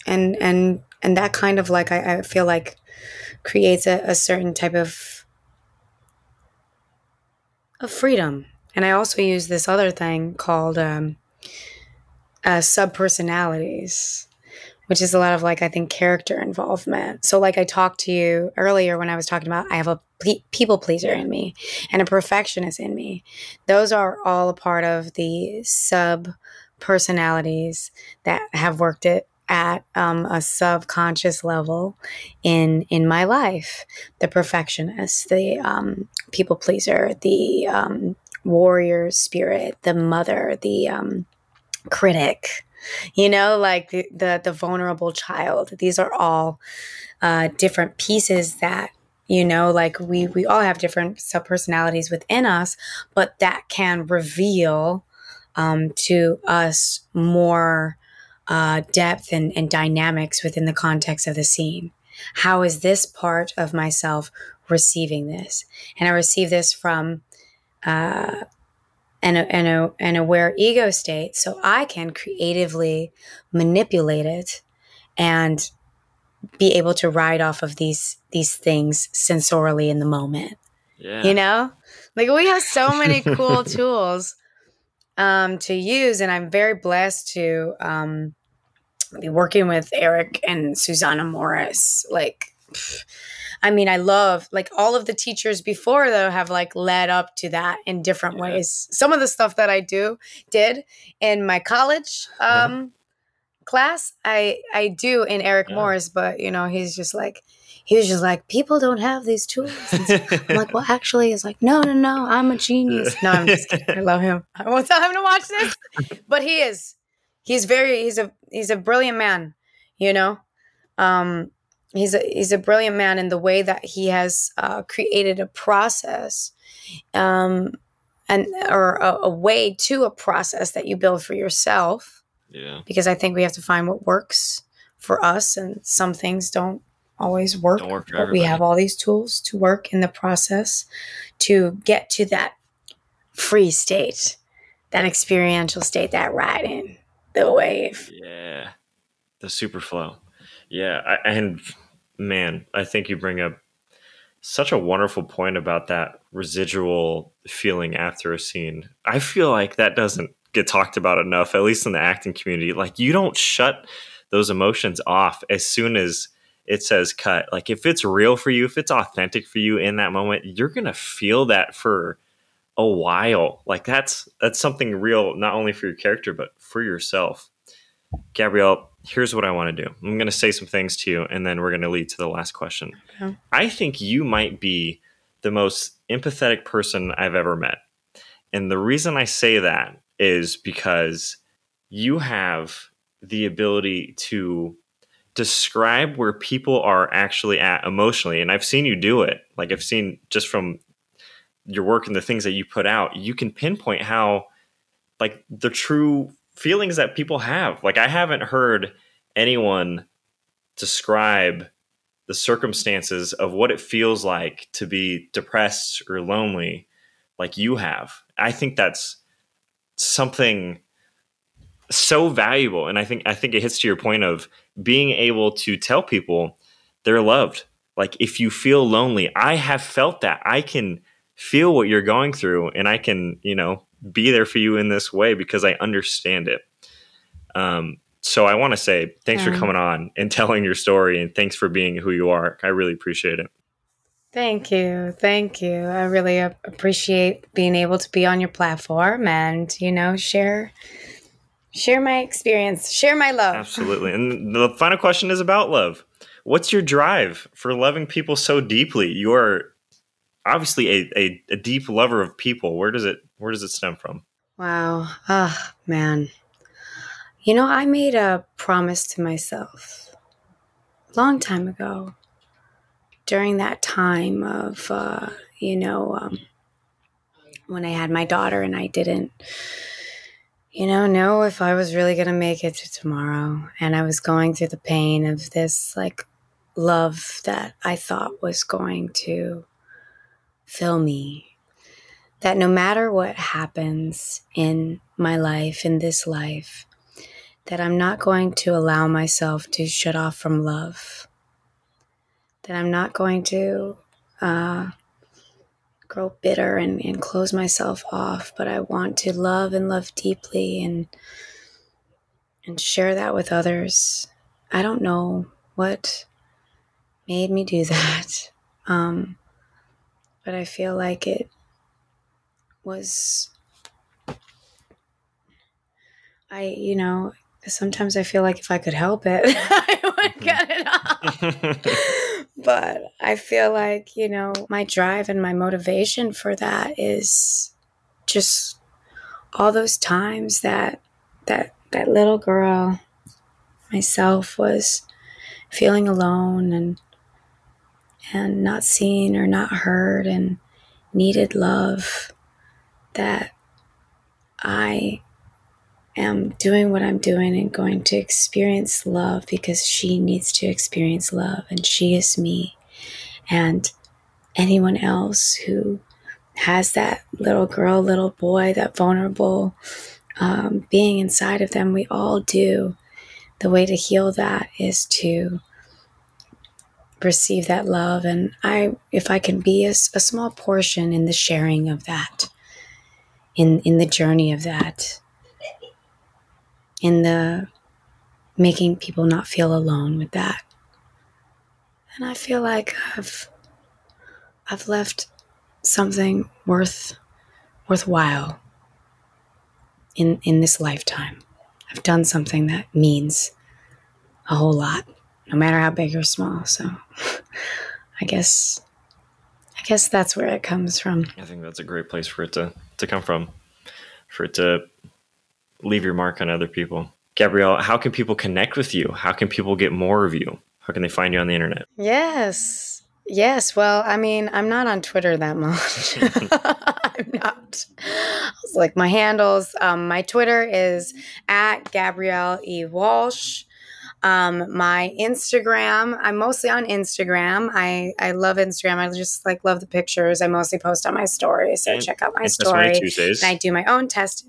and and and that kind of like i, I feel like creates a, a certain type of of freedom. And i also use this other thing called um uh, subpersonalities, which is a lot of like, I think, character involvement. So, like I talked to you earlier when I was talking about, I have a people pleaser in me and a perfectionist in me. Those are all a part of the sub personalities that have worked it at um, a subconscious level in in my life the perfectionist the um, people pleaser the um, warrior spirit the mother the um, critic you know like the the, the vulnerable child. These are all uh, different pieces that you know like we we all have different sub personalities within us but that can reveal um, to us more uh, depth and, and dynamics within the context of the scene. How is this part of myself receiving this? And i receive this from uh, and a, and a, an aware ego state so I can creatively manipulate it and be able to ride off of these these things sensorially in the moment. Yeah. You know? Like we have so [LAUGHS] many cool tools um, to use and I'm very blessed to um, be working with Eric and Susanna Morris. Like pff, I mean, I love like all of the teachers before though have like led up to that in different yeah. ways. Some of the stuff that I do did in my college uh-huh. um, class, I I do in Eric yeah. Morris, but you know, he's just like he was just like, people don't have these tools. So I'm like, well, [LAUGHS] actually, it's like, no, no, no, I'm a genius. No, I'm just kidding. I love him. I won't tell him to watch this, [LAUGHS] but he is. He's very. He's a. He's a brilliant man. You know. Um, he's a he's a brilliant man in the way that he has uh, created a process um, and or a, a, way to a process that you build for yourself. Yeah. Because i think we have to find what works for us and some things don't always work, don't work but we have all these tools to work in the process to get to that free state that experiential state that riding the wave. Yeah. The super flow. Yeah I, and man, I think you bring up such a wonderful point about that residual feeling after a scene. I feel like that doesn't get talked about enough, at least in the acting community. Like you don't shut those emotions off as soon as it says cut. Like if it's real for you, if it's authentic for you in that moment, you're going to feel that for a while. Like that's that's something real, not only for your character but for yourself. Gabrielle, here's what I want to do. I'm going to say some things to you, and then we're going to lead to the last question. Okay. I think you might be the most empathetic person I've ever met. And the reason I say that is because you have the ability to describe where people are actually at emotionally. And I've seen you do it. Like I've seen just from your work and the things that you put out, you can pinpoint how like the true feelings that people have. Like I haven't heard anyone describe the circumstances of what it feels like to be depressed or lonely like you have. I think that's something so valuable and I think I think it hits to your point of being able to tell people they're loved. Like if you feel lonely, I have felt that. I can feel what you're going through and I can, you know, be there for you in this way because I understand it. Um, so I want to say thanks for coming on and telling your story and thanks for being who you are. I really appreciate it. Thank you. Thank you. I really appreciate being able to be on your platform and, you know, share share my experience, share my love. Absolutely. And the final question is about love. What's your drive for loving people so deeply? You are obviously a, a, a deep lover of people. Where does it where does it stem from? Wow. Ah, oh, man. You know, I made a promise to myself a long time ago during that time of, uh, you know, um, when I had my daughter and I didn't, you know, know if I was really going to make it to tomorrow. And I was going through the pain of this, like, love that I thought was going to fill me. That no matter what happens in my life, in this life, that I'm not going to allow myself to shut off from love, that I'm not going to uh, grow bitter and, and close myself off, but I want to love and love deeply and and share that with others. I don't know what made me do [LAUGHS] that, um, but I feel like it was I, you know, sometimes I feel like if I could help it, [LAUGHS] I would mm-hmm. get it off. [LAUGHS] but I feel like, you know, my drive and my motivation for that is just all those times that that that little girl myself was feeling alone and and not seen or not heard and needed love that I am doing what I'm doing and going to experience love because she needs to experience love and she is me. And anyone else who has that little girl, little boy, that vulnerable um, being inside of them, we all do. The way to heal that is to receive that love. And I, if I can be a, a small portion in the sharing of that, in, in the journey of that, in the making people not feel alone with that. And I feel like I've I've left something worth worthwhile in in this lifetime. I've done something that means a whole lot, no matter how big or small. So [LAUGHS] I guess I guess that's where it comes from. I think that's a great place for it to to come from. For it to leave your mark on other people. Gabrielle, how can people connect with you? How can people get more of you? How can they find you on the internet? Yes. Yes. Well, I mean, I'm not on Twitter that much. [LAUGHS] [LAUGHS] I'm not. I was like, my handles, um, my Twitter is at Gabrielle E. Walsh. Um, my Instagram, I'm mostly on Instagram. I, I love Instagram. I just like love the pictures. I mostly post on my story. So and, check out my story. And I do my own test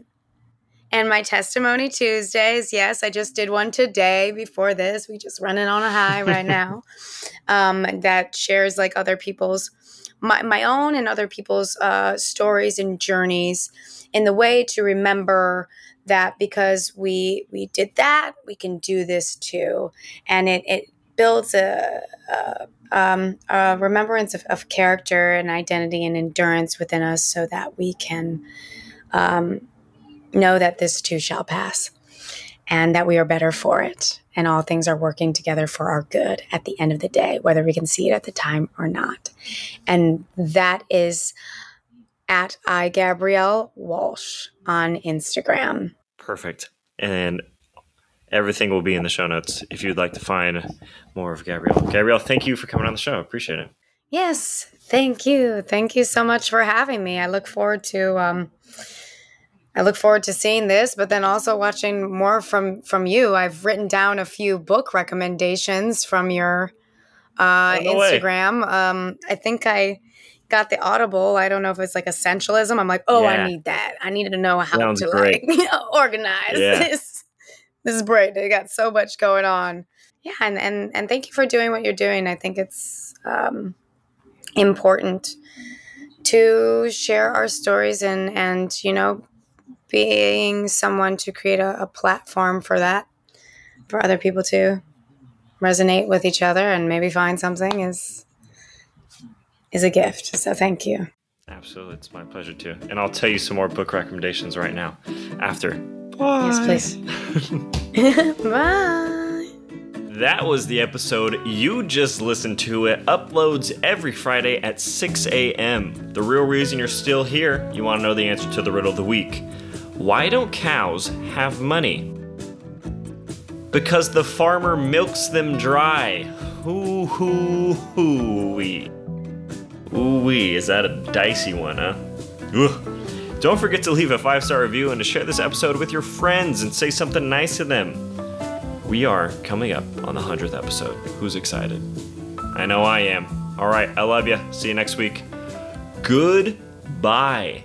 and my testimony Tuesdays. Yes, I just did one today before this. We just running on a high [LAUGHS] right now. Um, that shares like other people's my, my own and other people's uh, stories and journeys in the way to remember that because we we did that we can do this too and it, it builds a, a um, a remembrance of, of, character and identity and endurance within us so that we can um, know that this too shall pass and that we are better for it and all things are working together for our good at the end of the day, whether we can see it at the time or not. And that is at I Gabrielle Walsh on Instagram. Perfect. And everything will be in the show notes if you'd like to find more of Gabrielle. Gabrielle, thank you for coming on the show. Appreciate it. Yes, thank you. Thank you so much for having me. I look forward to um, I look forward to seeing this, but then also watching more from from you. I've written down a few book recommendations from your uh, Instagram. Um, I think I got the Audible. I don't know if it's like essentialism. I'm like, oh, yeah. I need that. I need to know how Sounds to great. like [LAUGHS] organize yeah. this. This is great. They got so much going on. Yeah, and and and thank you for doing what you're doing. I think it's um, important to share our stories and and you know being someone to create a, a platform for that, for other people to resonate with each other and maybe find something is is a gift. So thank you. Absolutely, it's my pleasure too. And I'll tell you some more book recommendations right now after. Bye. Yes, please. [LAUGHS] [LAUGHS] Bye. That was the episode you just listened to. It uploads every Friday at 6 a.m. The real reason you're still here, you want to know the answer to the riddle of the week. Why don't cows have money? Because the farmer milks them dry. Hoo hoo hoo wee. Ooh wee, is that a dicey one, huh? Ugh. Don't forget to leave a five star review and to share this episode with your friends and say something nice to them. We are coming up on the 100th episode. Who's excited? I know I am. All right, I love you. See you next week. Goodbye.